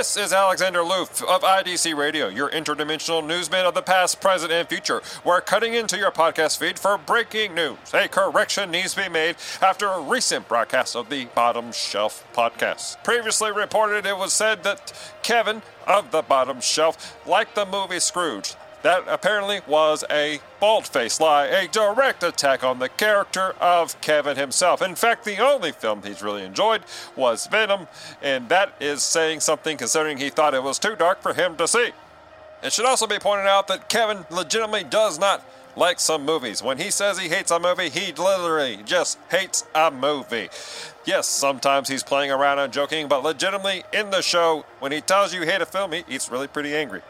This is Alexander Loof of IDC Radio, your interdimensional newsman of the past, present, and future. We're cutting into your podcast feed for breaking news. A correction needs to be made after a recent broadcast of the Bottom Shelf podcast. Previously reported, it was said that Kevin of the Bottom Shelf liked the movie Scrooge. That apparently was a bald faced lie, a direct attack on the character of Kevin himself. In fact, the only film he's really enjoyed was Venom, and that is saying something considering he thought it was too dark for him to see. It should also be pointed out that Kevin legitimately does not like some movies. When he says he hates a movie, he literally just hates a movie. Yes, sometimes he's playing around and joking, but legitimately in the show, when he tells you he hate a film, he, he's really pretty angry.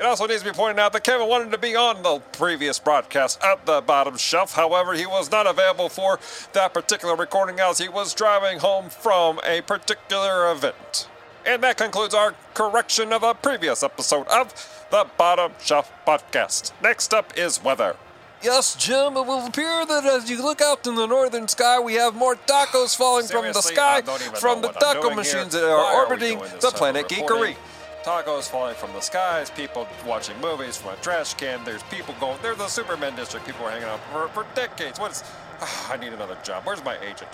It also needs to be pointed out that Kevin wanted to be on the previous broadcast at the bottom shelf. However, he was not available for that particular recording as he was driving home from a particular event. And that concludes our correction of a previous episode of the Bottom Shelf Podcast. Next up is weather. Yes, Jim, it will appear that as you look out in the northern sky, we have more tacos falling from the sky I don't even from the taco machines here. that are Why orbiting this the planet? Geekery. Tacos falling from the skies, people watching movies from a trash can. There's people going. There's the Superman district. People are hanging out for, for decades. What is? I need another job. Where's my agent?